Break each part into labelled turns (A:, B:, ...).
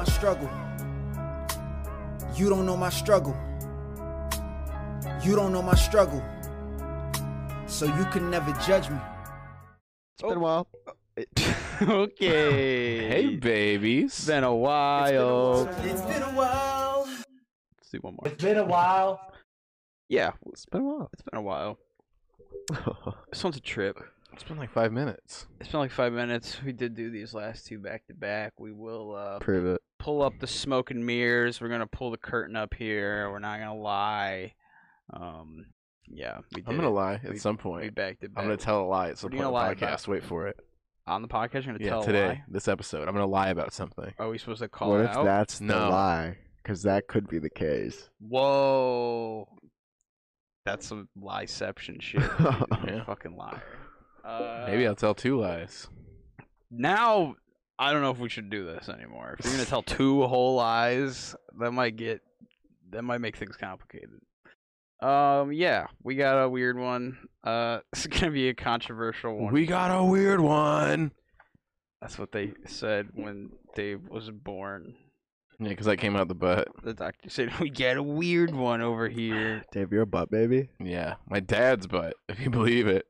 A: my struggle. You don't know my struggle. You don't know my struggle. So you can never judge me.
B: It's been a while.
C: okay.
D: Hey, babies.
C: It's been a while.
A: It's been a while.
C: Let's do one more.
E: It's been a while.
C: Yeah,
B: It's been a while.
C: it's been a while. This one's a trip.
D: It's been like five minutes.
C: It's been like five minutes. We did do these last two back to back. We will uh,
B: Prove it.
C: Pull up the smoke and mirrors. We're gonna pull the curtain up here. We're not gonna lie. Um, yeah, we did
D: I'm gonna
C: it.
D: lie
C: We-
D: at some
C: We
D: point.
C: backed it back.
D: I'm gonna tell a lie at some
C: What are
D: point
C: you
D: on
C: gonna
D: the
C: lie about?
D: podcast. Wait for it.
C: on the podcast. You're gonna
D: Yeah,
C: tell
D: today,
C: a lie.
D: this episode, I'm gonna lie about something.
C: Are we supposed to call
B: What
C: it
B: if
C: out?
B: that's the
D: No.
B: lie? Because that could be the case.
C: Whoa, that's some lieception shit. dude. You're a
D: Yeah.
C: Fucking liar. Uh,
D: Maybe I'll tell two lies.
C: now I don't know if we should do this anymore. If you're gonna tell two whole lies, that might get that might make things complicated. Um, yeah, we got a weird one. Uh, it's gonna be a controversial one.
D: We got a weird one.
C: That's what they said when Dave was born.
D: Yeah, because I came out the butt.
C: The doctor said we got a weird one over here.
B: Dave, you're a butt baby.
D: Yeah, my dad's butt, if you believe it.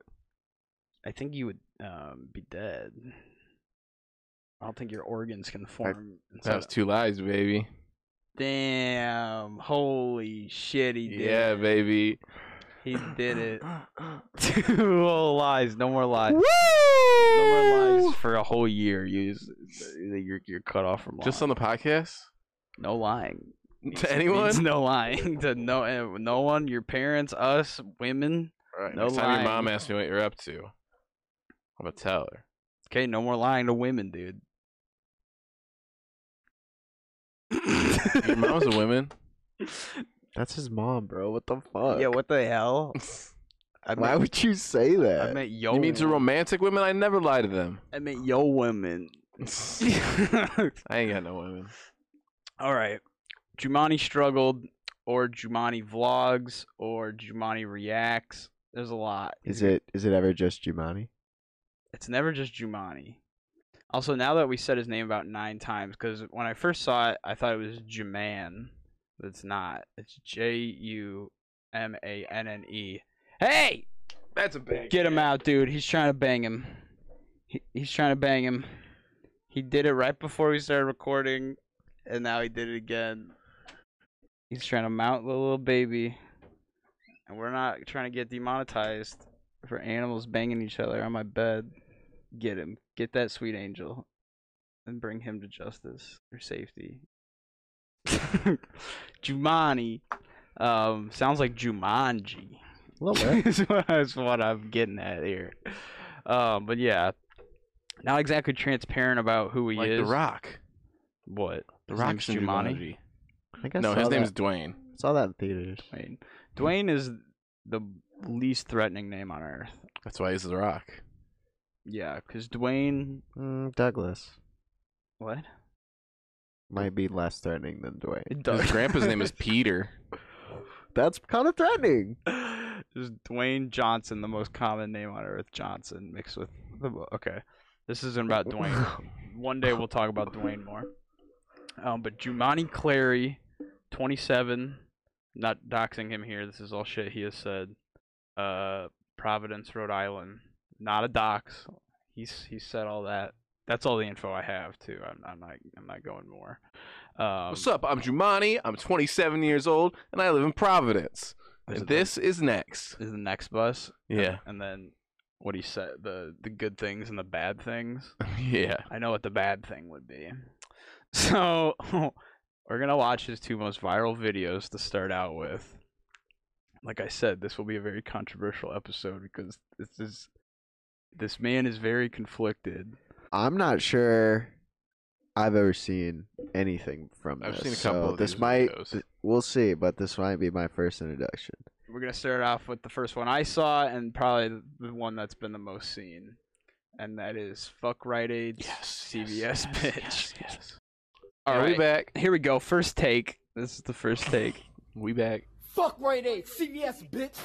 C: I think you would um be dead. I don't think your organs can form.
D: That was two lies, baby.
C: Damn! Holy shit! He did.
D: Yeah,
C: it.
D: baby.
C: He did it. Two whole lies. No more lies. No more lies for a whole year. You just, you're you're cut off from lying.
D: Just on the podcast?
C: no lying
D: To anyone?
C: no lying to no eh, no one. Your parents, us, women.
D: All right.
C: No
D: Next time your mom
C: lying.
D: asks me what you're up to, I'm gonna tell her.
C: Okay, no more lying to women, dude.
D: Your mom's a woman.
B: That's his mom, bro. What the fuck?
C: yeah, what the hell? I
B: Why
C: meant,
B: would you say that?
C: I meant yo.
D: You mean to romantic women? I never lie to them.
C: I meant yo women.
D: I ain't got no women.
C: All right. Jumanne struggled, or Jumanne vlogs, or Jumanne reacts. There's a lot.
B: is it is it ever just Jumanne?
C: It's never just Jumanne. Also, now that we said his name about nine times, because when I first saw it, I thought it was Juman, but it's not. It's J U M A N N E. Hey,
D: That's a big.
C: get him out, dude. He's trying to bang him. He, he's trying to bang him. He did it right before we started recording, and now he did it again. He's trying to mount the little baby, and we're not trying to get demonetized for animals banging each other on my bed. Get him. Get that sweet angel, and bring him to justice or safety. Jumanne. Um, sounds like Jumanji.
B: A little bit.
C: is what, is what I'm getting at here. Um, but yeah, not exactly transparent about who he
D: like
C: is.
D: The Rock.
C: What?
D: The
C: His
D: Rock's
C: name's
D: in
C: Jumanji.
D: Jumanji.
B: I think I
D: No, his
B: that.
D: name's Dwayne.
B: Saw that in theaters.
C: Dwayne. Dwayne is the least threatening name on earth.
D: That's why he's The Rock.
C: Yeah, because Dwayne.
B: Mm, Douglas
C: What?
B: might be less threatening than Dwayne.
D: His grandpa's name is Peter.
B: That's kind of threatening.
C: Is Dwayne Johnson the most common name on earth? Johnson mixed with the. Okay, this isn't about Dwayne. One day we'll talk about Dwayne more. Um, but Jumanne Clary, 27, not doxing him here. This is all shit he has said. Uh, Providence, Rhode Island, not a dox. He's he said all that. That's all the info I have too. I'm, I'm not I'm not going more. Um,
D: What's up? I'm Jumanne. I'm 27 years old, and I live in Providence. And
C: it the-
D: this is next.
C: is the next bus.
D: Yeah.
C: And then what he said the the good things and the bad things.
D: Yeah.
C: I know what the bad thing would be. So we're gonna watch his two most viral videos to start out with. Like I said, this will be a very controversial episode because this is this man is very conflicted.
B: I'm not sure I've ever seen anything from
D: I've
B: this.
D: seen a couple
B: so
D: of
B: this
D: these
B: might
D: videos.
B: th- we'll see, but this might be my first introduction.
C: We're gonna start off with the first one I saw and probably the- the one that's been the most seen, and that is "Fuck Rite Aid's CVS bitch."
D: Yes, yes.
C: All
D: Yeah, we back.
C: here we go. First take. This is the first take.
D: We back.
F: Fuck right A, CVS, bitch.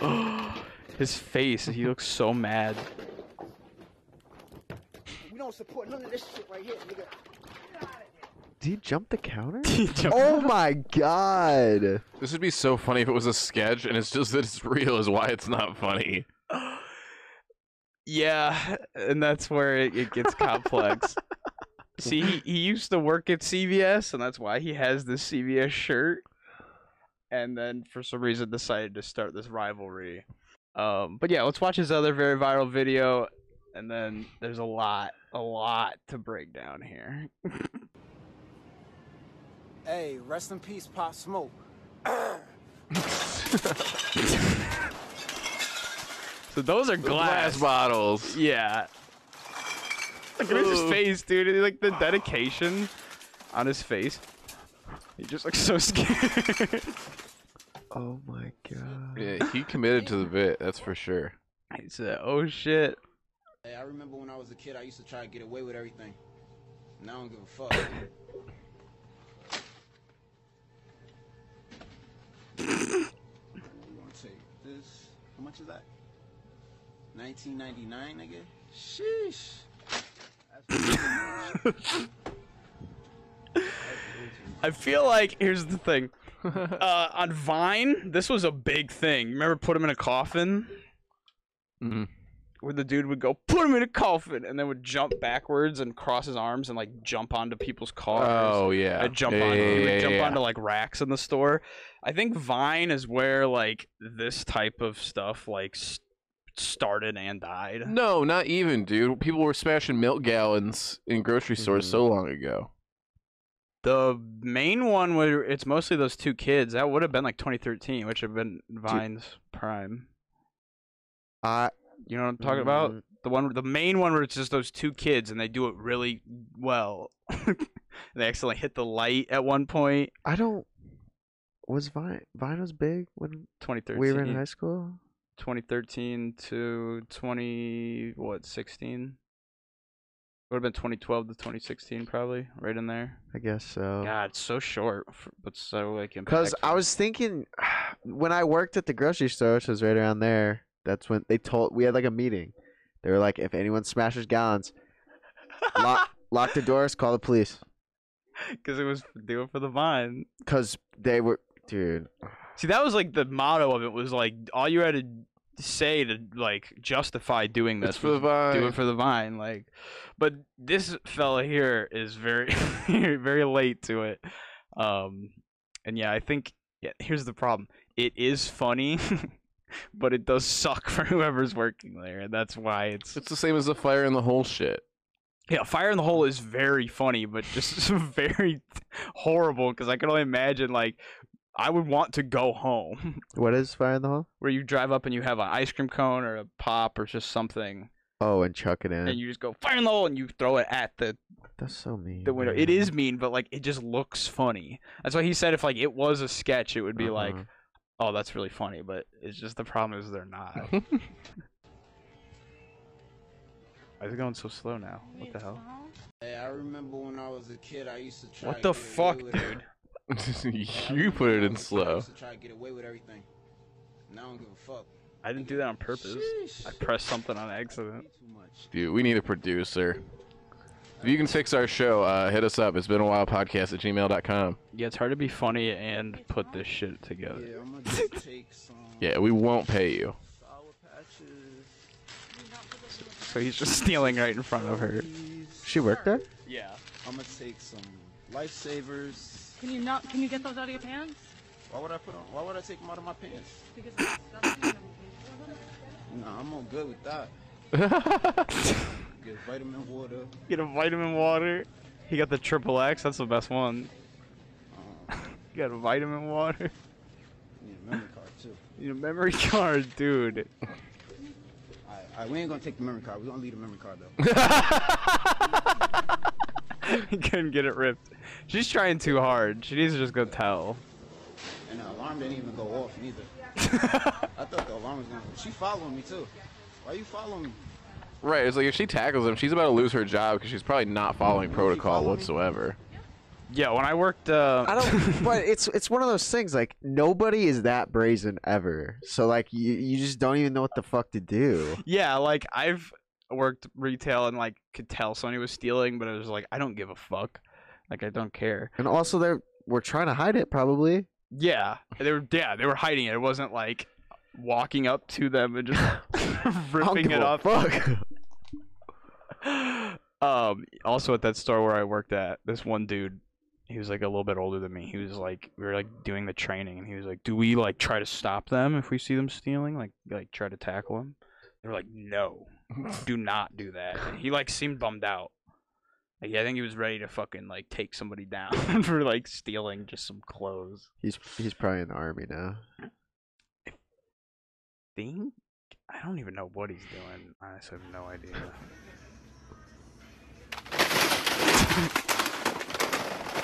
C: His face, he looks so mad.
F: We don't support none of this shit right here, nigga.
B: Did he jump the counter?
C: Jump-
B: oh my god!
D: This would be so funny if it was a sketch and it's just that it's real is why it's not funny.
C: Yeah, and that's where it, it gets complex. See, he, he used to work at CVS, and that's why he has this CVS shirt. And then for some reason decided to start this rivalry. Um, but yeah, let's watch his other very viral video, and then there's a lot, a lot to break down here.
F: Hey, rest in peace, Pop Smoke.
C: So those are
D: Glass
C: glass.
D: bottles.
C: Yeah. Look at his face, dude. Like the dedication on his face. He just looks so scared.
B: Oh my god.
D: Yeah, he committed to the bit, that's for sure.
C: he said, "Oh shit."
F: Hey, I remember when I was a kid, I used to try to get away with everything. Now I don't give a fuck. you want to take this? How much is that? 19.99, nigga. Sheesh.
C: I feel like here's the thing. Uh, on Vine, this was a big thing. Remember, put him in a coffin,
D: Mhm.
C: where the dude would go, "Put him in a coffin," and then would jump backwards and cross his arms and like jump onto people's cars.
D: Oh yeah.
C: I'd jump
D: yeah,
C: on.
D: yeah, yeah,
C: jump onto like racks in the store. I think Vine is where like this type of stuff like s- started and died.
D: No, not even, dude. People were smashing milk gallons in grocery stores
B: Mhm.
D: so long ago.
C: The main one where it's mostly those two kids. That would have been like 2013, which have been Vine's prime.
B: I
C: You know what I'm talking about?
B: Mm,
C: The one, the main one where it's just those two kids and they do it really well. they accidentally hit the light at one point.
B: I don't. Was Vine Vine was big when
C: 2013.
B: we were in high school?
C: 2013 to 20 what 16 would have been 2012 to 2016 probably right in there
B: I guess so.
C: god it's so short f- but so like
B: Because I was thinking, when I worked at the grocery store, which was right around there, that's when they told we had like a meeting. They were like, if anyone smashes gallons, lock lock the doors, call the police.
C: because it was do it for the vine
B: Cause they were, dude.
C: see that was like the motto of it was like all you had to say to like justify doing this
D: It's for the
C: was do it for the vine like but this fella here is very very late to it. Um and yeah i think yeah here's the problem. It is funny but it does suck for whoever's working there. And that's why it's
D: It's the same as the fire in the hole shit.
C: yeah fire in the hole is very funny but just very horrible because i can only imagine like i would want to go home
B: What is fire in the hole?
C: where you drive up and you have an ice cream cone or a pop or just something
B: Oh, and chuck it in.
C: and you just go fire in the hole and you throw it at the
B: That's so mean.
C: the window. It
B: man.
C: is mean, but like it just looks funny. That's why he said if like it was a sketch, it would be like,
B: Uh-huh.
C: oh, that's really funny. But it's just the problem is they're not. Why is it going so slow now? What the hell?
F: Hey, I remember when I was a kid, I used to try
C: What the
F: get
C: fuck, dude?
F: I
D: you put it in
F: was I
D: slow.
F: to try to get away with everything. Now I don't give a fuck.
C: I didn't do that on purpose.
F: Sheesh.
C: I pressed something on accident.
F: Too much.
D: Dude, we need a producer. If you can fix our show, uh, hit us up. It's been a while podcast at gmail.com.
C: Yeah, it's hard to be funny and put this shit together.
F: Yeah, I'm gonna just take some
D: Yeah, we won't pay you.
F: sour.
C: So he's just stealing right in front of her.
B: She worked there.
C: Yeah.
F: I'm gonna take some lifesavers.
E: Can you not? Can you get those out of your pants?
F: Why would I put on? Why would I take them out of my pants?
E: Because that's, that's
F: Nah, I'm all good with that. Get vitamin water.
C: Get a vitamin water. He got the triple X. That's the best one.
F: Um,
C: You got a vitamin water.
F: need a memory card too.
C: You need a memory card, dude.
F: Alright, alright, we ain't gonna take the memory card. We're gonna leave the memory card though.
C: he couldn't get it ripped. She's trying too hard. She needs to just go tell.
F: and the alarm didn't even go off neither. I thought the alarm was gonna. She following me too. Why are you following me?
D: right, it's like if she tackles him, she's about to lose her job because she's probably not following protocol
F: follow me?
D: whatsoever.
C: Yeah, when I worked, uh,
B: I don't. but it's it's one of those things. Like nobody is that brazen ever. So like you you just don't even know what the fuck to do.
C: yeah, like I've worked retail and like could tell somebody was stealing, but it was like I don't give a fuck. Like I don't care.
B: And also, they're we're trying to hide it probably.
C: Yeah, they were. Yeah, they were hiding it. It wasn't like walking up to them and just
B: I
C: ripping it off.
B: Fuck.
C: um also at that store where I worked at, this one dude, he was like a little bit older than me. He was like we were like doing the training and he was like, "Do we like try to stop them if we see them stealing? Like like try to tackle them?" They were like, "No. do not do that." He like seemed bummed out. Like I think he was ready to fucking like take somebody down for like stealing just some clothes.
B: He's he's probably in the army now.
C: I Think I don't even know what he's doing. I honestly have no idea.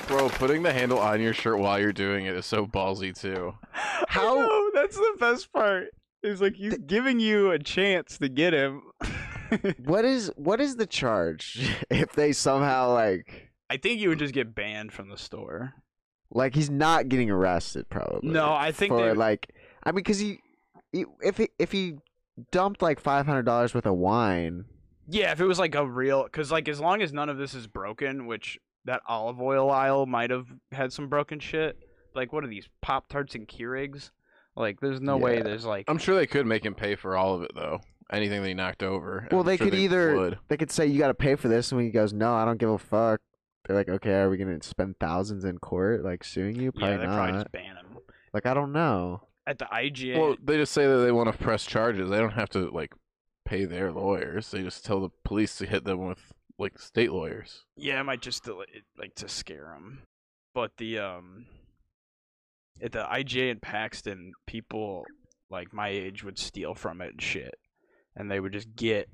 D: Bro, putting the handle on your shirt while you're doing it is so ballsy too.
C: How? know, that's the best part. Is like he's giving you a chance to get him.
B: What is what is the charge if they somehow like
C: I think you would just get banned from the store.
B: like he's not getting arrested probably?
C: No, I think
B: for
C: they-
B: like I mean because he, he if he if he dumped like five hundred dollars worth of wine.
C: Yeah, if it was like a real, because like as long as none of this is broken, which that olive oil aisle might have had some broken shit. Like what are these Pop Tarts and Keurigs? Like there's no way there's like
D: I'm sure they could make him pay for all of it though. Anything they knocked over.
B: Well,
D: I'm
B: they
D: sure
B: could either
D: would.
B: they could say you got to pay for this, and when he goes, no, I don't give a fuck. They're like, okay, are we gonna spend thousands in court, like suing you? Probably
C: yeah, they probably just ban him
B: Like I don't know.
C: at the IGA.
D: Well, they just say that they want to press charges. They don't have to like pay their lawyers. They just tell the police to hit them with like state lawyers.
C: Yeah, it might just del- like to scare them. But the um at the IGA in Paxton, people like my age would steal from it and shit, and they would just get.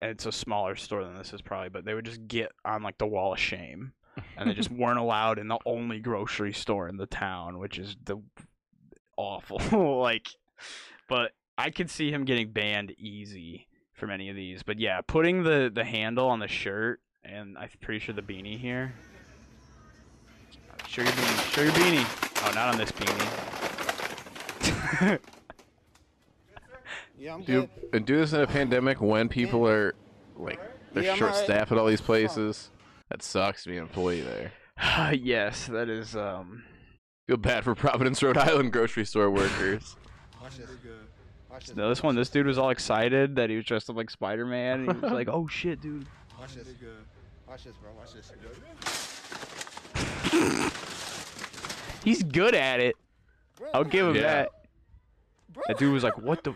C: And it's a smaller store than this is probably, but they would just get on like the wall of shame, and they just weren't allowed in the only grocery store in the town, which is the awful. like, but I could see him getting banned easy from any of these. But yeah, putting the the handle on the shirt and I'm pretty sure the beanie here. Show your beanie. Show your beanie. Oh, not on this beanie.
F: Yeah, I'm
D: Do and do this in a pandemic when people are like they're
F: Yeah,
D: short
F: alright.
D: staffed at all these places. That sucks to be an employee there.
C: yes, that is um.
D: Feel bad for Providence, Rhode Island grocery store workers.
F: Watch this. Watch this.
C: No, this one, this dude was all excited that he was dressed up like Spider Man. He was like, "Oh shit, dude!"
F: Watch this. Watch this, bro. Watch this.
C: He's good at it. I'll give him
D: Yeah.
C: that. That dude was like, "What the?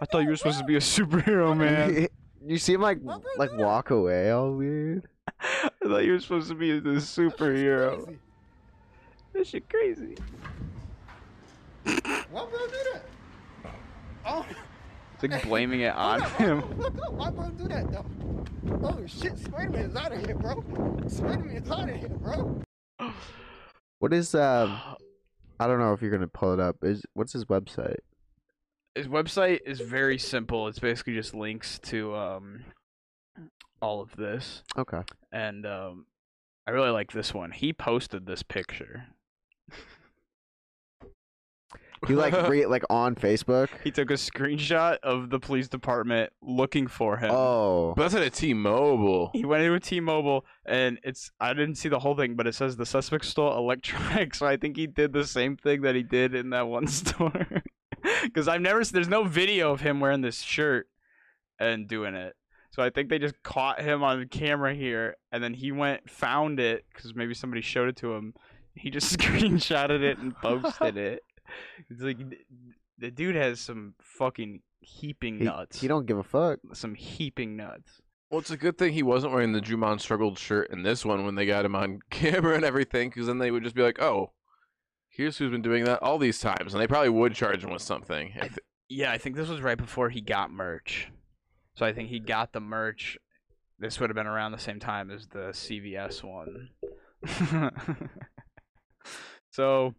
C: I thought you were supposed to be a superhero, man.
B: you see him like like walk away all weird.
C: I thought you were supposed to be the superhero. This shit crazy."
F: Why bro do that? Oh,
C: It's like blaming it on
F: hold
C: him.
F: up, hold up. Why bro do that though? Oh shit, Spider-Man is out of here, bro. Spider-Man is out of here, bro.
B: What is um? I don't know if you're gonna pull it up. Is what's his website?
C: His website is very simple. It's basically just links to um all of this.
B: Okay.
C: And um I really like this one. He posted this picture.
B: He like re- like on Facebook.
C: He took a screenshot of the police department looking for him.
B: Oh.
D: But that's at a T-Mobile.
C: He went into T-Mobile, and it's I didn't see the whole thing, but it says the suspect stole electronics. So I think he did the same thing that he did in that one store. Because I've never, there's no video of him wearing this shirt and doing it. So I think they just caught him on camera here, and then he went found it because maybe somebody showed it to him. He just screenshotted it and posted it. It's like the dude has some fucking heaping
B: He,
C: nuts.
B: he don't give a fuck.
C: some heaping nuts.
D: Well, it's a good thing he wasn't wearing the Juman struggled shirt in this one when they got him on camera and everything, because then they would just be like, "Oh, here's who's been doing that all these times," and they probably would charge him with something.
C: I th- yeah, I think this was right before he got merch. So I think he got the merch. This would have been around the same time as the CVS one. so,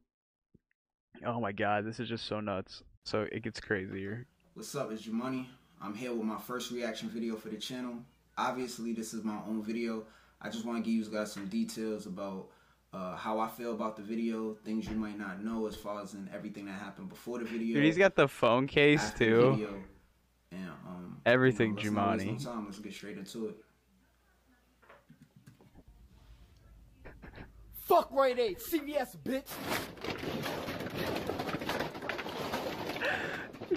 C: oh my god, this is just so nuts. So it gets crazier.
A: What's up, it's Jumanne. I'm here with my first reaction video for the channel. Obviously, this is my own video. I just want to give you guys some details about uh, how I feel about the video, things you might not know as far as in everything that happened before the video.
C: Dude, he's got the phone case
A: after the
C: too.
A: video.
F: And um,
C: Everything
F: you know, let's not waste
C: Jumanji.
F: time. Let's get straight into it.
G: Fuck Rite Aid, CVS, bitch.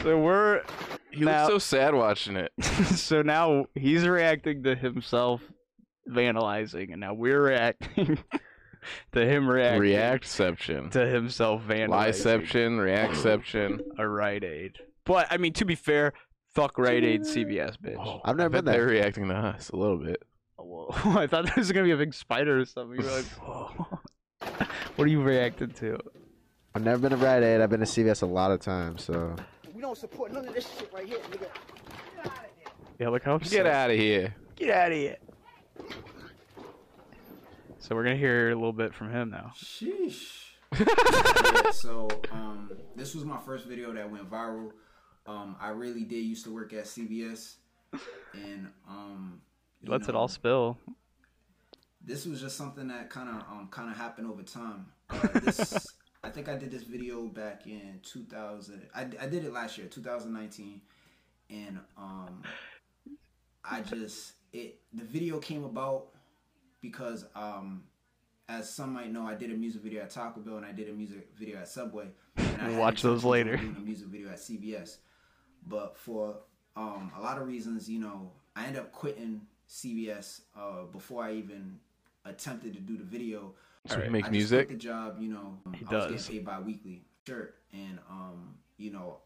C: So we're
D: He
C: Now-
D: looks so sad watching it.
C: so now he's reacting to himself vandalizing, and now we're reacting to him reacting
D: Reactception.
C: to himself vandalizing
D: Lieception, reactception.
C: a Rite Aid. But I mean, to be fair, fuck Rite Aid, CVS, bitch.
B: Oh, I've never
D: I bet
B: been
D: they're reacting to us a little bit.
C: Oh, whoa. I thought there was gonna be a big spider or something. You were like, whoa. what are you reacting to?
B: I've never been to Rite Aid. I've been to CVS a lot of times, so
G: We don't support none of this shit right here, nigga.
C: Yeah, look how
D: Get out of here.
C: Get out of here. So we're gonna hear a little bit from him now.
F: Sheesh. yeah, so um, this was my first video that went viral. Um, I really did used to work at CVS, and um, you
C: Let's it all spill.
F: This was just something that kind of um kind of happened over time. Uh, this I think I did this video back in 2000. I, I did it last year, 2019, and um, I just it the video came about because um as some might know, I did a music video at Taco Bell and I did a music video at Subway. And
C: We'll
F: had
C: watch those later.
F: Doing a music video at CVS, but for um, a lot of reasons, you know, I ended up quitting CVS uh, before I even attempted to do the video.
D: So
C: Alright.
D: he makes
F: I just
D: music.
F: the job, you know.
C: He
F: I was
C: does.
F: getting paid bi-weekly, shirt, and um, you know,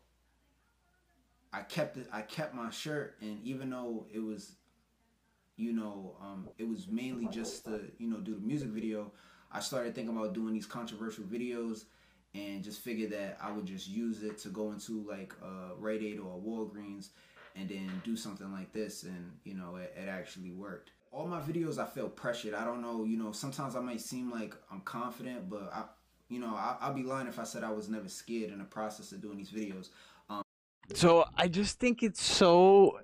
F: I kept it. I kept my shirt, and even though it was, you know, um, it was mainly just to you know do the music video. I started thinking about doing these controversial videos, and just figured that I would just use it to go into like a Rite Aid or Walgreens, and then do something like this, and you know, it, it actually worked. All my videos, I feel pressured. I don't know, you know, sometimes I might seem like I'm confident, but I, you know, I, I'll be lying if I said I was never scared in the process of doing these videos.
C: So I just think it's so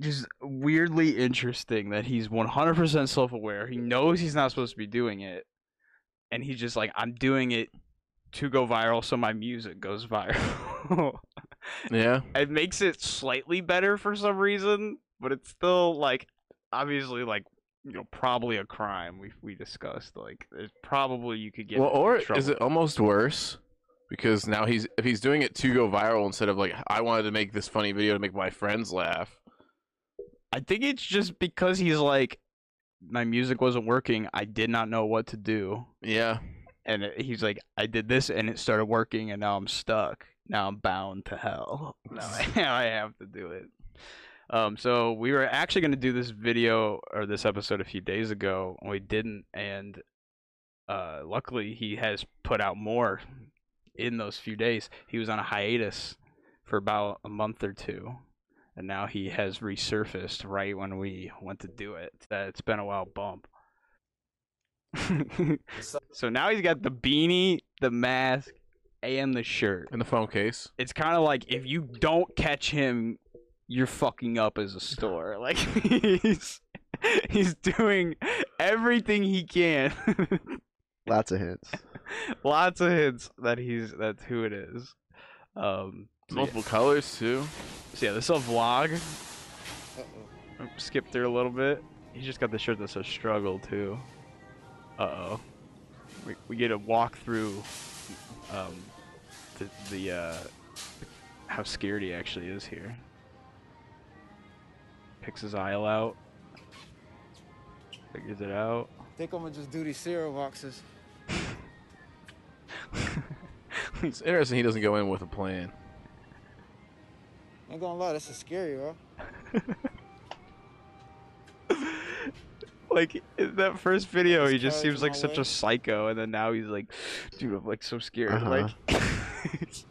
C: just weirdly interesting that he's 100% self-aware. He knows he's not supposed to be doing it, and he's just like, "I'm doing it to go viral, so my music goes viral."
D: Yeah.
C: it makes it slightly better for some reason, but it's still like obviously like you know probably a crime. We we discussed like it's probably you could get
D: Well, or
C: trouble.
D: is it almost worse? Because now he's if he's doing it to go viral instead of like I wanted to make this funny video to make my friends laugh.
C: I think it's just because he's like, my music wasn't working. I did not know what to do,
D: Yeah.
C: and it, he's like, I did this, and it started working, and now I'm stuck. Now I'm bound to hell. Now I, I have to do it. Um, so we were actually going to do this video or this episode a few days ago, and we didn't. And uh, luckily, he has put out more in those few days. He was on a hiatus for about a month or two and now he has resurfaced right when we went to do it. That it's been a while bump. so now he's got the beanie, the mask, and the shirt.
D: and the phone case.
C: It's kind of like if you don't catch him, you're fucking up as a store. Like he's he's doing everything he can.
B: lots of hints.
C: Lots of hints that he's that's who it is. Um, so yeah.
D: Multiple colors too.
C: So yeah, this is a vlog.
H: Uh-oh.
C: Skip through a little bit. He just got the shirt that says struggle too. Uh oh. We, we get a walk through um the the uh how scared he actually is here. Picks his aisle out. Figures it out.
H: I think I'm gonna just do these cereal boxes.
D: It's interesting he doesn't go in with a plan.
H: Ain't gonna lie, this is scary, bro.
C: like in that first video, he just
H: Just
C: seems like such
H: my
C: a psycho, and then now he's like, dude, I'm like so scared.
B: Uh-huh.
C: Like,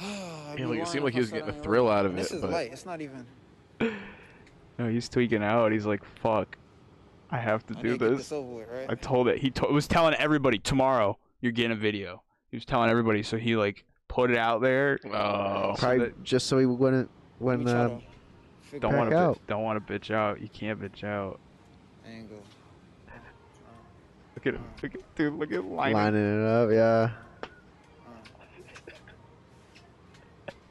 D: Yeah, like, it seemed like he was getting a thrill out of it.
H: This
D: it,
H: is
D: but-
H: light. It's not even.
C: no, he's tweaking out. He's like, fuck, I have to
H: I
C: do
H: need to get
C: this.
H: this over with, right?
C: I told it. He to- was telling everybody tomorrow you're getting a video. He was telling everybody, so he like put it out there.
D: Oh.
C: So
B: Probably
C: that-
B: just so he wouldn't
H: Let me
B: when
H: try
B: uh,
C: don't want to
B: out.
C: don't want to bitch out. You can't bitch out.
H: angle.
C: Look at him. Look at dude. Look at lining.
B: lining it up. Yeah.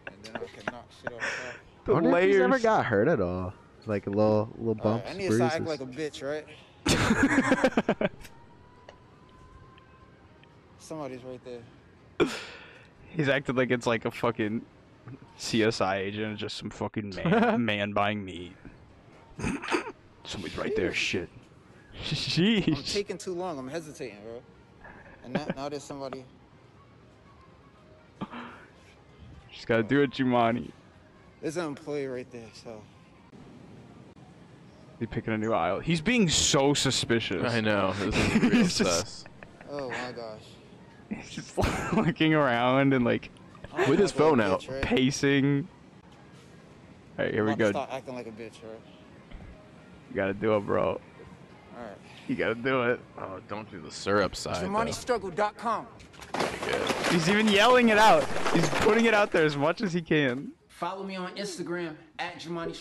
H: And then I can knock shit off.
B: I
C: The
B: wonder if he's ever got hurt at all. Like a little little
F: All right,
B: bumps,
F: I need to start acting like a bitch, right? Somebody's right there.
C: He's acting like it's like a fucking CSI agent, just some fucking man, man buying meat. Somebody's right there. Shit.
F: Jeez.
C: I'm
F: taking too long. I'm hesitating, bro. And now, now there's somebody.
C: Just gotta do it, Jumanne.
F: There's an employee right there, so.
C: He's picking a new aisle. He's being so suspicious.
D: I know. This is real
C: He's just-
F: Oh my gosh.
C: He's just looking around and like
F: I'm
D: With his phone out.
F: bitch, right?
C: pacing. Alright, here
F: I'm
C: we
F: about to
C: go.
F: Start acting like a bitch, right?
C: You gotta do it, bro.
F: All right.
C: You gotta do it.
D: Oh, don't do the syrup side. though. JumanneStruggle.com.
C: He's even yelling it out. He's putting it out there as much as he can.
A: Follow me on Instagram at Jumanne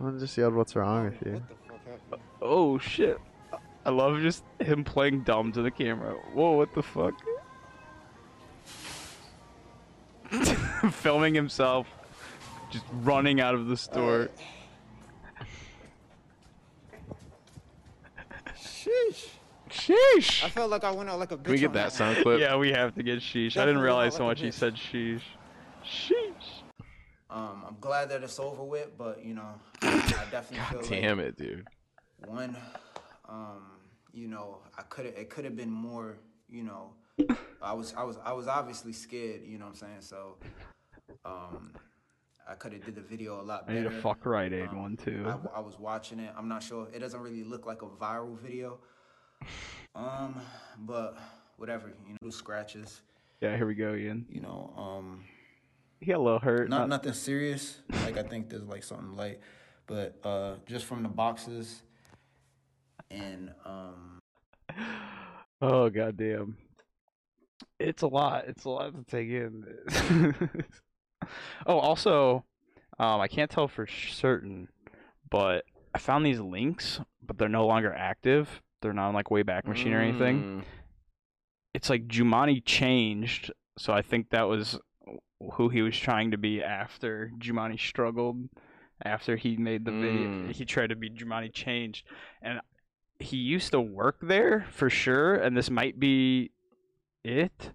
B: Someone just yelled, "What's wrong with you?"
F: What the fuck happened?
C: Oh shit. I love just him playing dumb to the camera. Whoa, what the fuck? Filming himself just running out of the store.
F: Sheesh.
C: Sheesh.
F: I felt like I went out like a bitch.
D: Can we get
F: on
D: that sound clip?
C: Yeah, we have to get sheesh. I didn't realize
F: not
C: so much
F: a
C: he said sheesh. Sheesh.
A: Um, I'm glad that it's over with, but you know, I definitely feel like
D: Damn it, dude.
A: one, um, you know, I could have it could have been more, you know, I was I was I was obviously scared, you know what I'm saying? So um I could have did the video a lot better.
C: I need a fuck Rite Aid
A: Um,
C: one too.
A: I, I was watching it. I'm not sure. It doesn't really look like a viral video. Um, but whatever, you know, scratches,
C: Yeah, here we go, Ian.
A: you know, um
C: He a little hurt.
A: not
C: not-
A: nothing serious. Like I think there's like something light, but uh just from the boxes and um
C: Oh goddamn! It's a lot. It's a lot to take in. oh, also, um, I can't tell for certain, but I found these links, but they're no longer active. They're not on like Wayback Machine or anything.
D: Mm.
C: It's like Jumanne changed, so I think that was who he was trying to be after Jumanne struggled. After he made the video,
D: Mm.
C: he tried to be Jumanne changed, and he used to work there for sure. And this might be it.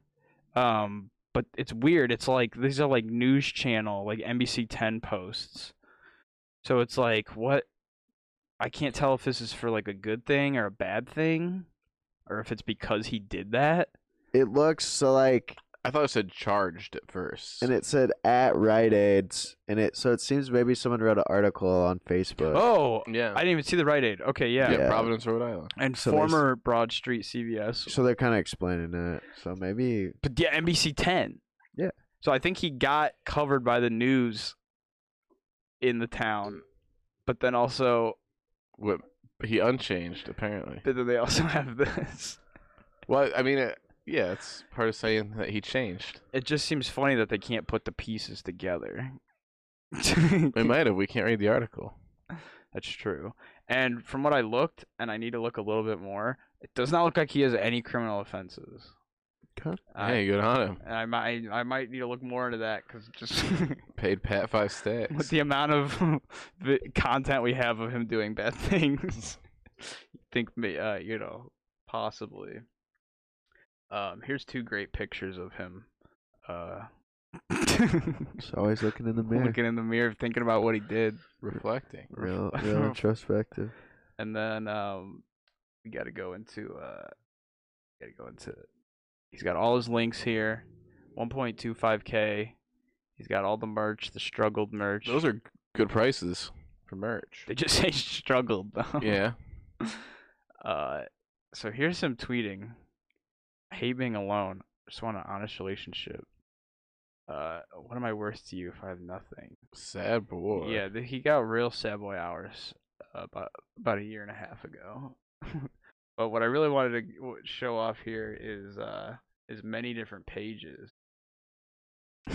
C: Um, but it's weird. It's like these are like news channel, like NBC Ten posts. So it's like what? I can't tell if this is for like a good thing or a bad thing, or if it's because he did that.
B: It looks so like,
D: I thought it said charged at first.
B: and it said at Rite Aids, and it so it seems maybe someone wrote an article on Facebook.
C: Oh,
D: yeah.
C: I didn't even see the Rite Aid. Okay, yeah.
D: yeah,
B: Yeah.
D: Providence, Rhode Island.
C: And
B: So they s-
C: former Broad Street CVS.
B: So they're kind of explaining it. So maybe
C: But yeah, NBC 10.
B: Yeah.
C: So I think he got covered by the news in the town, but then also,
D: What? He unchanged apparently.
C: but then they also have this.
D: Well, I mean, it, yeah, it's part of saying that he changed.
C: It just seems funny that they can't put the pieces together.
D: We might have. We can't read the article.
C: That's true. And from what I looked, and I need to look a little bit more, it does not look like he has any criminal offenses. I,
D: hey, good on him.
C: I might I might need to look more into that because just
D: Paid Pat five stacks.
C: with the amount of content we have of him doing bad things, you think uh, you know possibly. Um, here's two great pictures of him. Uh,
B: just always looking in the mirror.
C: looking in the mirror, thinking about what he did,
D: reflecting.
B: real, real introspective.
C: and then um, we got to go into uh, got to go into. He's got all his links here, 1.25k. He's got all the merch, the struggled merch.
D: Those are good prices for merch.
C: They just say struggled though.
D: Yeah.
C: Uh, so here's some tweeting. Hate being alone. I Just want an honest relationship. Uh, what am I worth to you if I have nothing?
D: Sad boy.
C: Yeah, th- he got real sad boy hours uh, about about a year and a half ago. but what I really wanted to show off here is uh is many different pages.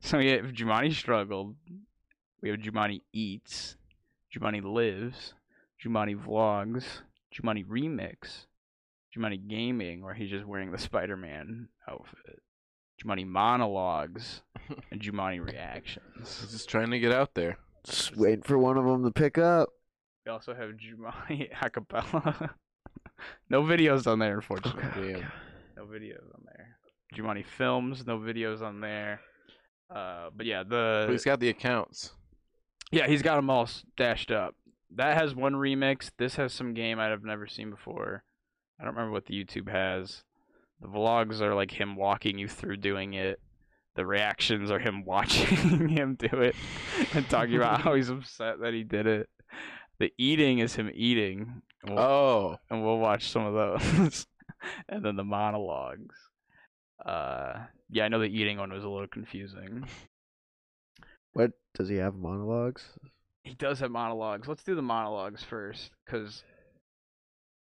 C: so we have Jumanne struggled. We have Jumanne eats. Jumanne lives. Jumanne vlogs. Jumanji Remix, Jumanji Gaming, where he's just wearing the Spider-Man outfit, Jumanji Monologues, and Jumanji Reactions.
D: He's just trying to get out there.
B: Just waiting for one of them to pick up.
C: We also have Jumanji Acapella. no videos on there, unfortunately.
D: Damn.
C: No videos on there. Jumanji Films, no videos on there. Uh, but yeah, the
D: But he's got the accounts.
C: Yeah, he's got them all stashed up. That has one remix. This has some game I've never seen before. I don't remember what the YouTube has. The vlogs are like him walking you through doing it. The reactions are him watching him do it and talking about how he's upset that he did it. The eating is him eating. We'll,
D: Oh,
C: and we'll watch some of those. and then the monologues. Uh, yeah, I know the eating one was a little confusing.
B: What does he have monologues?
C: He does have monologues. Let's do the monologues first, because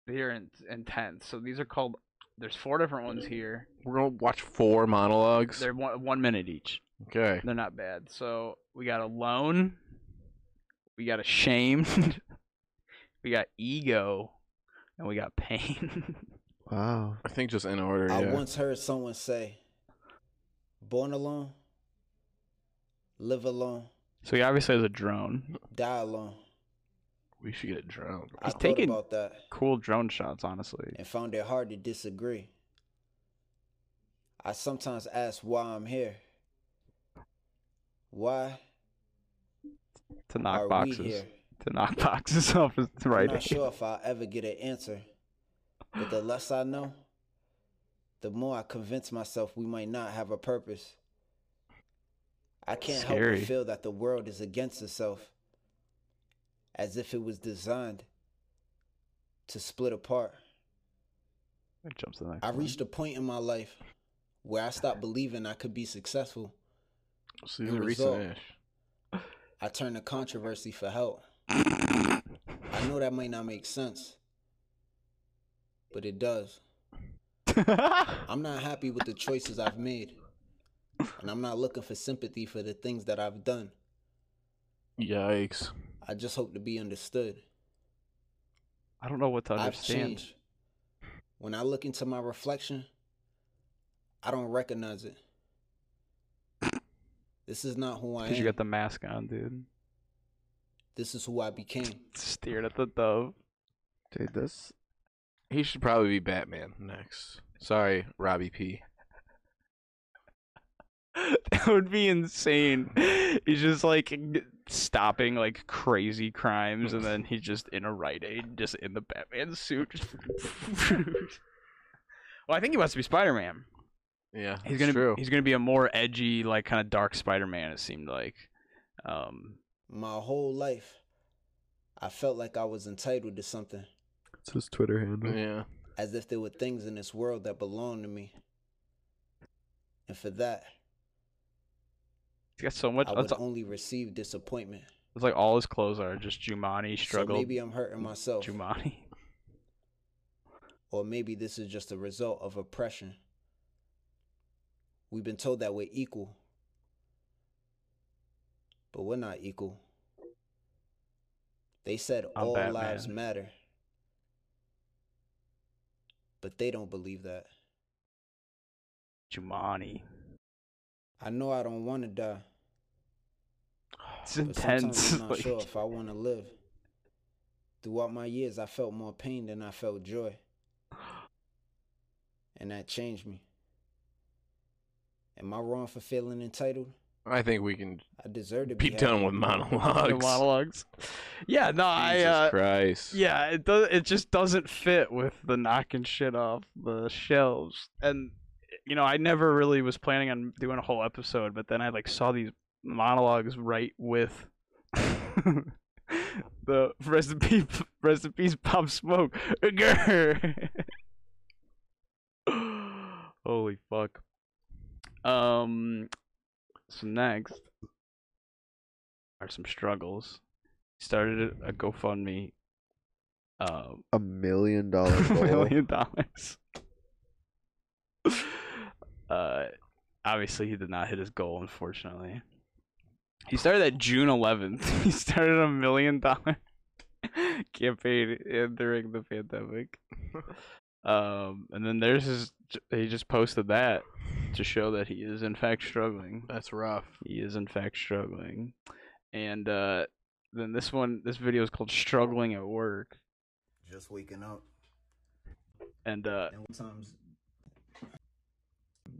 C: they're in- intense. So these are called. There's four different ones here.
D: we're gonna watch four monologues.
C: They're one, one minute each.
D: Okay.
C: They're not bad. So we got alone. We got ashamed. we got ego, and we got pain.
B: Wow.
D: I think just in order.
F: I
D: yeah.
F: once heard someone say, born alone, live alone,
C: so he obviously has a drone.
F: die alone.
D: We should get a drone.
F: I
C: He's
F: thought
C: taking-
F: about that
C: Cool drone shots, honestly.
F: and found it hard to disagree. I sometimes ask why I'm here. Why
C: To knock
F: are
C: boxes.
F: we here?
C: To knock boxes off his
F: I'm not sure if I'll ever get an answer. But the less I know, the more I convince myself we might not have a purpose. I can't help but feel that the world is against itself, as if it was designed to split apart.
C: It jumps the next
F: I
C: one.
F: reached a point in my life where I stopped believing I could be successful.
D: See
F: the
D: the
F: result. I turned to controversy for help. I know that might not make sense, but it does. I'm not happy with the choices I've made. And I'm not looking for sympathy for the things that I've done.
D: Yikes.
F: I just hope to be understood.
C: I don't know what to
F: I've
C: understand.
F: changed. When I look into my reflection, I don't recognize it. This is not who I
C: Because
F: am.
C: you got the mask on, dude.
F: This is who I became.
C: Stared at the dove.
B: Dude, this
D: He should probably be Batman next. Sorry, Robbie P.
C: that would be insane. He's just like stopping like crazy crimes, and then he's just in a Rite Aid, just in the Batman suit. well, I think he wants to be Spider Man.
D: Yeah,
C: He's gonna
D: true.
C: he's gonna be a more edgy, like kind of dark Spider Man. It seemed like. Um,
F: My whole life, I felt like I was entitled to something,
B: it's his Twitter handle.
D: Yeah.
F: as if there were things in this world that belonged to me. And for that,
C: he's got so much.
F: I would only receive disappointment.
C: it's like all his clothes are just Jumanne
F: So maybe I'm hurting myself.
C: Jumanne.
F: Or maybe this is just a result of oppression. We've been told that we're equal. But we're not equal. They said
C: I'm
F: all
C: Batman.
F: lives matter. But they don't believe that.
C: Jumanne.
F: I know I don't want to die.
C: It's
F: But
C: intense.
F: I'm not
C: like-
F: sure if I want to live. Throughout my years, I felt more pain than I felt joy. And that changed me. Am I wrong for feeling entitled?
D: I think we can
F: I deserve to
D: be
F: be,
D: done with monologues.
C: monologues. Yeah, no, I.
D: Jesus
C: Uh,
D: Christ.
C: yeah, it does. It just doesn't fit with the knocking shit off the shelves. And you know, I never really was planning on doing a whole episode, but then I like saw these monologues right with the recipe recipes pop smoke. Holy fuck. Um. So next are some struggles. Started a GoFundMe. Uh,
B: A million dollar
C: a million dollars. Uh, obviously he did not hit his goal, unfortunately. He started at June 11th. He started a million dollar campaign and during the pandemic. Um, and then there's his. He just posted that to show that he is in fact struggling.
D: That's rough.
C: He is in fact struggling, and uh, then this one, this video is called "Struggling at Work,"
F: Just waking up.
C: and uh,
F: And sometimes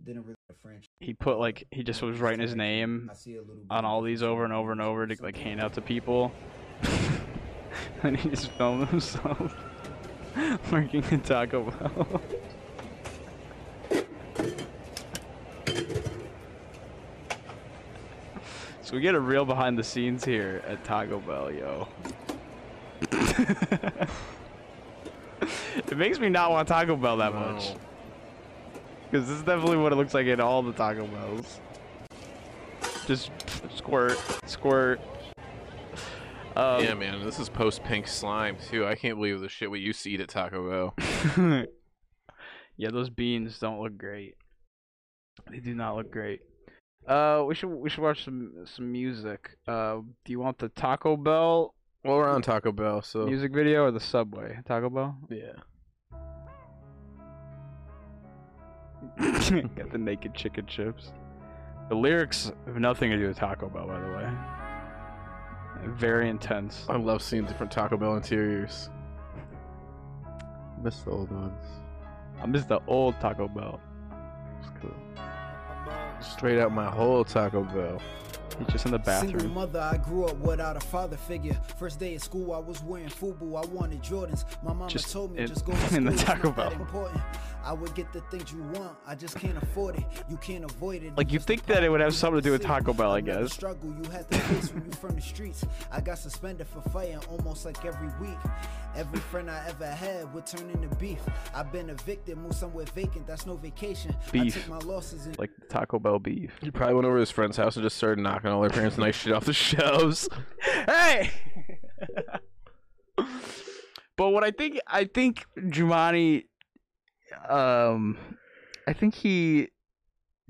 F: didn't really French.
C: he put like he just was writing his name
F: I see a little bit
C: on all these over and over and over to like hand out to people, and he just filmed himself working at Taco Bell. so we get a real behind the scenes here at Taco Bell, yo. it makes me not want Taco Bell that much. Because this is definitely what it looks like in all the Taco Bells. Just squirt, squirt. Um,
D: yeah, man, this is post pink slime too. I can't believe the shit we used to eat at Taco Bell.
C: yeah, those beans don't look great. They do not look great. Uh, we should we should watch some some music. Uh, do you want the Taco Bell
D: Well, we're on Taco Bell, so
C: music video or the Subway? Taco Bell.
D: yeah.
C: Got the naked chicken chips. The lyrics have nothing to do with Taco Bell, by the way. Very intense.
D: I love seeing different Taco Bell interiors.
B: Miss the old ones.
C: I miss the old Taco Bell.
B: It's cool.
D: Straight out my whole Taco Bell.
C: He's just in the
F: Single
C: bathroom.
F: mother, I grew up without a father figure. First day at school, I was wearing FUBU. I wanted Jordans. My mama
C: Just
F: told me
C: in-
F: just go to
C: in the Taco Bell.
F: I would get the things you want. I just can't afford it. You can't avoid it.
C: Like, you think that it would have something to do with Taco. Bell, I guess.
F: Struggle you had to face when you from the streets. I got suspended for fighting almost like every week. Every friend I ever had would turn into beef. I've been evicted, moved somewhere vacant. That's no vacation. I
C: Beef.
F: took my losses and
C: Like Taco Bell beef.
D: He probably went over to his friend's house and just started knocking all their parents' nice shit off the shelves.
C: hey. but what I think, I think Jumanne, um, I think he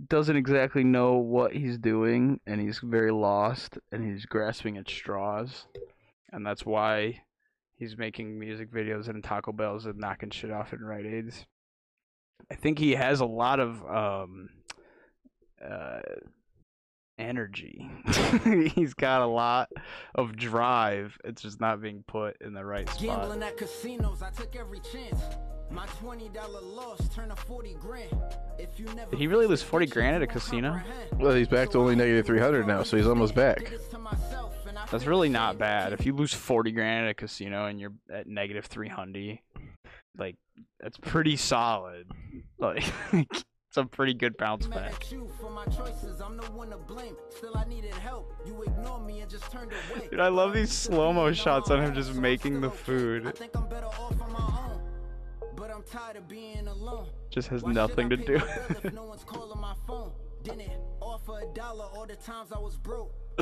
C: doesn't exactly know what he's doing, and he's very lost, and he's grasping at straws, and that's why he's making music videos in Taco Bells and knocking shit off in Rite Aids. I think he has a lot of um, uh, energy. He's got a lot of drive. It's just not being put in the right spot.
F: Gambling at casinos, I took every chance. My twenty dollar loss turned to forty grand. If you never
C: Did he really lose 40 grand at a casino?
D: Well, he's back to only negative 300 now, so he's almost back.
F: Did this to myself, and I
C: That's really not bad. If you lose 40 grand at a casino and you're at negative 300, like, that's pretty solid. Like, it's a pretty good bounce back.
F: at you for my choices, I'm the one to blame. Still, I needed help. You ignored me and just turned away.
C: Dude, I love these slow-mo shots on him just making the food.
F: I think I'm better off on my own. But I'm tired of being alone.
C: Just has nothing to do.
F: my if no one's calling my phone? Didn't offer a dollar all the times I was broke.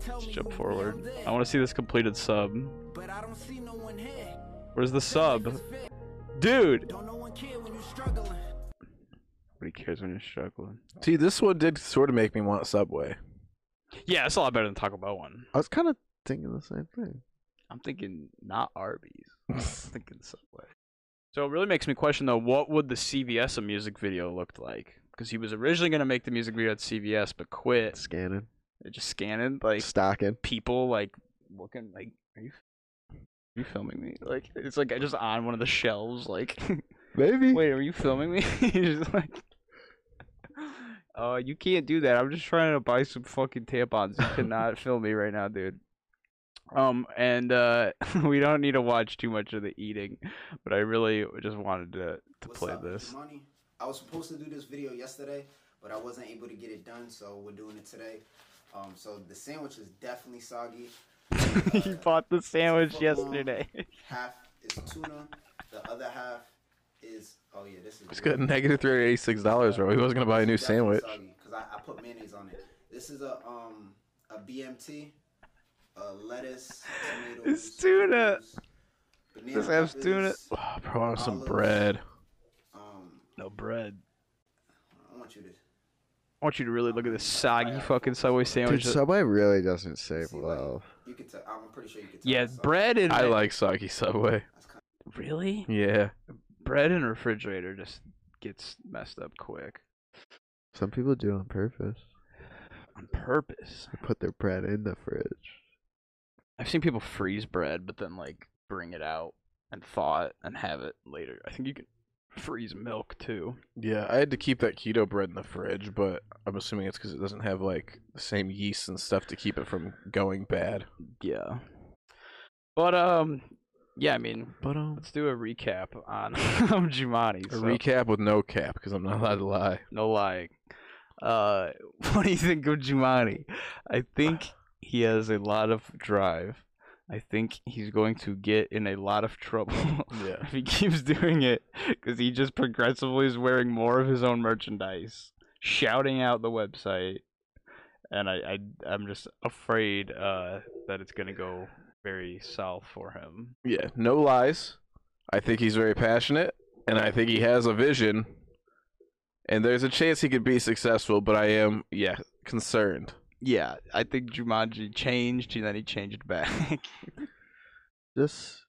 F: Tell
C: Let's jump forward. I want to see this completed sub.
F: But I don't see no one here.
C: Where's the sub? Dude! Nobody cares when you're struggling.
D: See, this one did sort of make me want Subway.
C: Yeah, it's a lot better than Taco Bell one.
B: I was kind of thinking the same thing.
C: I'm thinking not Arby's. I'm thinking Subway. So it really makes me question though, what would the CVS of music video look like? Because he was originally gonna make the music video at CVS, but quit.
B: Scanning,
C: It just scanning like
B: stocking.
C: people like looking like, are you, are you filming me? Like it's like I just on one of the shelves. Like,
B: Maybe.
C: wait, are you filming me? He's just like, uh, you can't do that. I'm just trying to buy some fucking tampons. You cannot film me right now, dude. Um, and uh, we don't need to watch too much of the eating, but I really just wanted to to
A: What's
C: play
A: up,
C: this.
A: Money. I was supposed to do this video yesterday, but I wasn't able to get it done, so we're doing it today. Um, so the sandwich is definitely soggy.
C: he bought the sandwich yesterday.
A: Half is tuna, the other half is oh yeah, this is.
D: He's got negative $386, bro. He wasn't going to buy a new sandwich.
A: Because I, I put mayonnaise on it. This is a um a BMT, uh, lettuce, tomatoes.
C: It's tuna.
A: pickles, banana
C: This has tuna.
A: peppers,
D: Oh, bro, I want some bread.
A: Um,
C: No bread.
A: I want you to.
C: I want you to really look at this soggy fucking Subway sandwich. that-
B: Subway really doesn't save
A: See, like,
B: well.
A: You could tell. I'm pretty sure you could tell.
C: yeah, bread and
D: I like soggy Subway.
A: That's kind
C: really
D: Yeah.
C: Bread in a refrigerator just gets messed up quick
B: Some people do on purpose.
C: on purpose.
B: They put their bread in the fridge.
C: I've seen people freeze bread, but then like bring it out and thaw it and have it later. I think you can freeze milk too.
D: Yeah, I had to keep that keto bread in the fridge, but I'm assuming it's because it doesn't have like the same yeast and stuff to keep it from going bad.
C: Yeah. But um, yeah. I mean,
D: But um,
C: let's do a recap on Jumanne.
D: a
C: so-
D: recap with no cap because I'm not allowed to lie.
C: No lying. Uh, what do you think of Jumanne? I think he has a lot of drive. I think he's going to get in a lot of trouble
D: Yeah.
C: if he keeps doing it because he just progressively is wearing more of his own merchandise, shouting out the website, and I, I I'm just afraid uh, that it's gonna go very south for him.
D: Yeah, no lies. I think he's very passionate, and I think he has a vision. And there's a chance he could be successful, but I am, yeah, concerned.
C: Yeah, I think Jumanji changed and then he changed back.
B: Just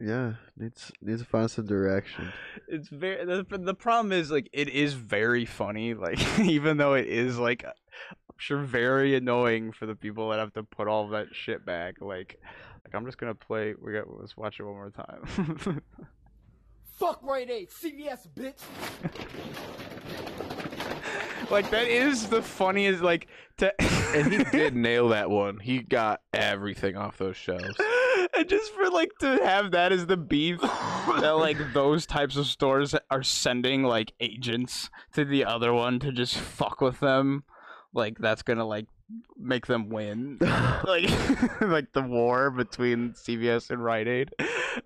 B: yeah, needs needs to find some direction.
C: it's very the, the problem is like it is very funny like even though it is like i'm sure very annoying for the people that have to put all that shit back like like i'm just gonna play we got let's watch it one more time
G: Fuck Rite Aid, CVS, bitch.
C: like that is the funniest like to
D: And he did nail that one. He got everything off those shelves.
C: and just for like to have that as the beef that like those types of stores are sending like agents to the other one to just fuck with them like that's gonna like make them win like like the war between CVS and Rite Aid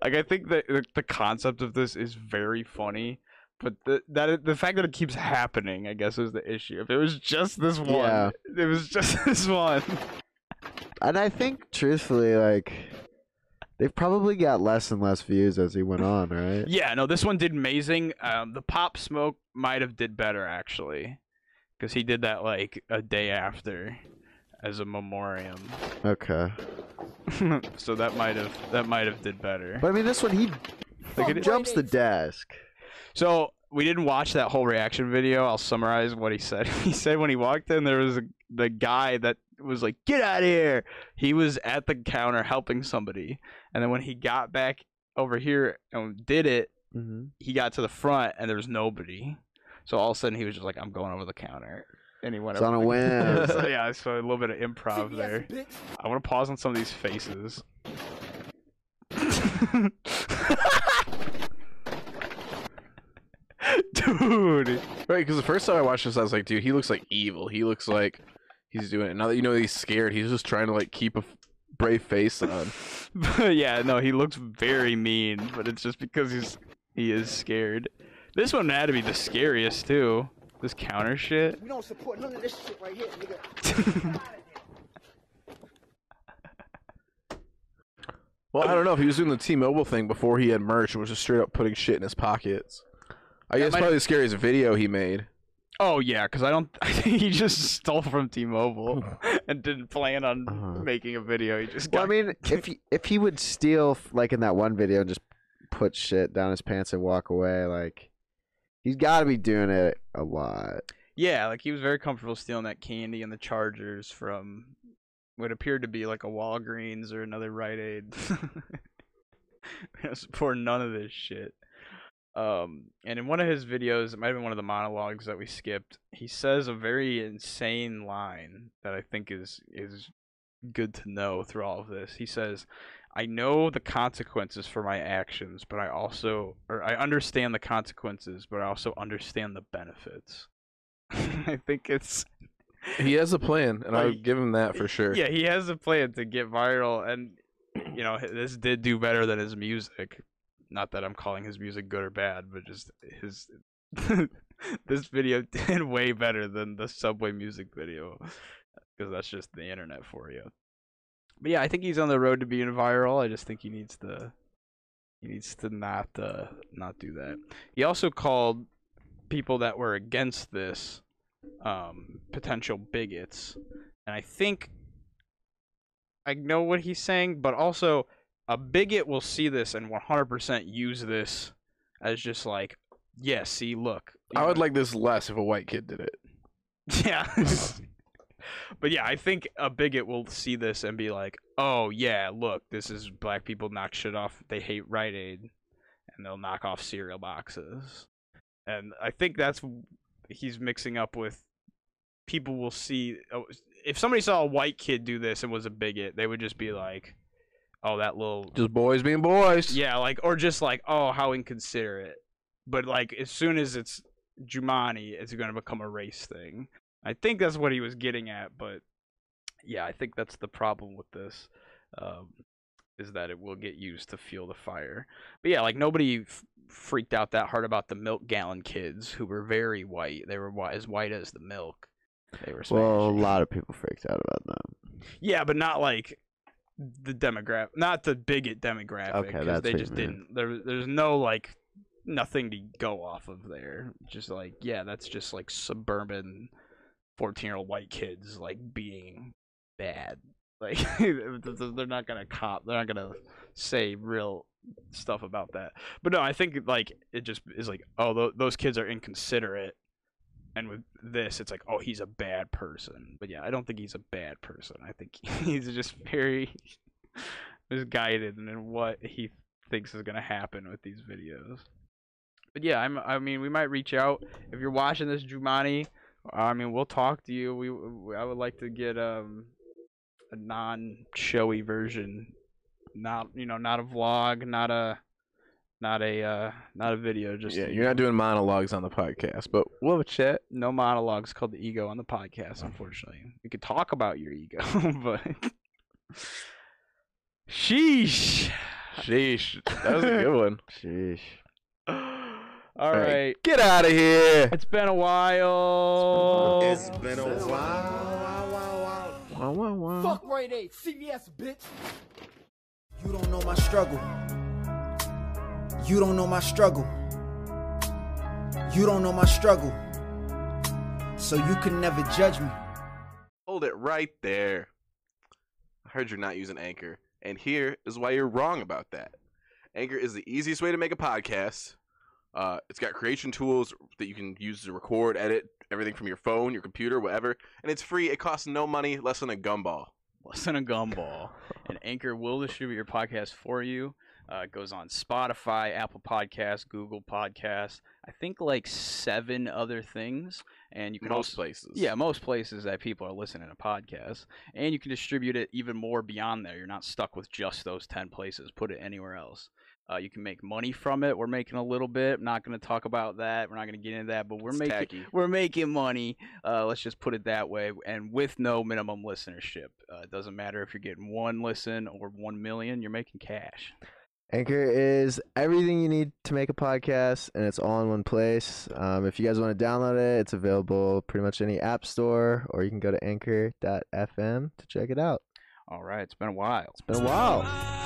C: like I think that the, the concept of this is very funny but the that the fact that it keeps happening I guess is the issue if it was just this one
B: Yeah.
C: it was just this one
B: And I think truthfully, like they've probably got less and less views as he went on, right?
C: Yeah, no, this one did amazing. Um, the Pop Smoke might have did better actually, because he did that like a day after, as a memoriam.
B: Okay.
C: so that might have that might have did better.
B: But I mean this one he
C: Look at it.
B: jumps the desk.
C: So we didn't watch that whole reaction video. I'll summarize what he said. He said when he walked in, there was a, the guy that was like, "Get out of here!" He was at the counter helping somebody, and then when he got back over here and did it,
B: Mm-hmm.
C: he got to the front and there was nobody. So all of a sudden he was just like, "I'm going over the counter," and he went
B: It's on a
C: the-
B: whim.
C: so yeah, so a little bit of improv there. I want to pause on some of these faces. Dude,
D: Right, because the first time I watched this, I was like, dude, he looks like evil. He looks like he's doing it. Now that you know he's scared, he's just trying to like keep a brave face on.
C: but yeah, no, he looks very mean, but it's just because he's he is scared. This one had to be the scariest too. This counter shit.
G: We don't support none of this shit right here, nigga.
D: Well, I don't know if he was doing the T-Mobile thing before he had merch, and was just straight up putting shit in his pockets. I
C: That
D: guess
C: might-
D: probably the scariest video he made.
C: Oh yeah, because I don't. I think he just stole from T-Mobile and didn't plan on
B: Uh-huh.
C: making a video. He just
B: Well, I mean, if he, if he would steal like in that one video and just put shit down his pants and walk away, like he's got to be doing it a lot.
C: yeah, like he was very comfortable stealing that candy and the chargers from what appeared to be like a Walgreens or another Rite Aid. For none of this shit. Um, and in one of his videos, it might have been one of the monologues that we skipped. He says a very insane line that I think is is good to know through all of this. He says, "I know the consequences for my actions, but I also, or I understand the consequences, but I also understand the benefits." I think it's
D: He has a plan, and I would give him that for sure.
C: yeah, he has a plan to get viral, and you know this did do better than his music. Not that I'm calling his music good or bad, but just his this video did way better than the Subway music video because that's just the internet for you. But yeah, I think he's on the road to being viral. I just think he needs to he needs to not uh, not do that. He also called people that were against this um, potential bigots, and I think I know what he's saying, but also a bigot will see this and 100% use this as just like, yeah, see, look.
D: I would
C: know,
D: like this less if a white kid did it.
C: yeah. But yeah, I think a bigot will see this and be like, "Oh yeah, look, this is black people knock shit off. They hate Rite Aid, and they'll knock off cereal boxes." And I think that's he's mixing up with people will see oh, if somebody saw a white kid do this and was a bigot, they would just be like, "Oh, that little
D: Just boys being boys.
C: yeah, like or just like, oh, how inconsiderate. But like as soon as it's Jumanne, it's gonna become a race thing. I think that's what he was getting at, but yeah, I think that's the problem with this. Um, is that it will get used to fuel the fire. But yeah, like nobody f- freaked out that hard about the milk gallon kids who were very white. They were as white as the milk. They were
B: Well, a lot of people freaked out about them.
C: Yeah, but not like the demographic, not the bigot demographic.
B: Okay, that's
C: they just didn't. There, there's no like nothing to go off of there. Just like yeah, that's just like suburban, fourteen-year-old white kids like being bad. Like they're not gonna cop. They're not gonna say real stuff about that. But no, I think like it just is like oh tho- those kids are inconsiderate. And with this, it's like, oh, he's a bad person. But yeah, I don't think he's a bad person. I think he's just very misguided in what he thinks is gonna happen with these videos. But yeah, I'm. I mean, we might reach out if you're watching this, Jumanne. I mean, we'll talk to you. We, we I would like to get um a non-showy version, not you know, not a vlog, not a not a uh not a video. Just
D: yeah,
C: you
D: you're not doing monologues on the podcast, but we'll have a chat.
C: no monologues called the ego on the podcast. Unfortunately, we could talk about your ego, but sheesh.
D: Sheesh, that was a good one.
B: Sheesh.
C: All right.
D: get out of here.
C: It's been a while.
F: It's been a while.
B: Wow, wow, wow.
G: Fuck Rite Aid, CVS, bitch.
F: You don't know my struggle. You don't know my struggle. You don't know my struggle. So you can never judge me.
D: Hold it right there. I heard you're not using Anchor, and here is why you're wrong about that. Anchor is the easiest way to make a podcast. Uh, it's got creation tools that you can use to record, edit everything from your phone, your computer, whatever, and it's free. It costs no money, less than a gumball.
C: Less than a gumball. And Anchor will distribute your podcast for you. Uh, it goes on Spotify, Apple Podcasts, Google Podcasts. I think like seven other things. And you can
D: Most
C: also,
D: places.
C: Yeah, most places that people are listening to podcasts. And you can distribute it even more beyond there. You're not stuck with just those 10 places. Put it anywhere else. Uh, you can make money from it. We're making a little bit. I'm not going to talk about that. We're not going to get into that, but we're
D: It's
C: making
D: tacky.
C: we're making money. Uh, let's just put it that way, and with no minimum listenership. Uh, it doesn't matter if you're getting one listen or one million. You're making cash.
B: Anchor is everything you need to make a podcast, and it's all in one place. Um, if you guys want to download it, it's available pretty much any app store, or you can go to anchor.fm to check it out.
C: All right, it's been a while.
B: It's been a while.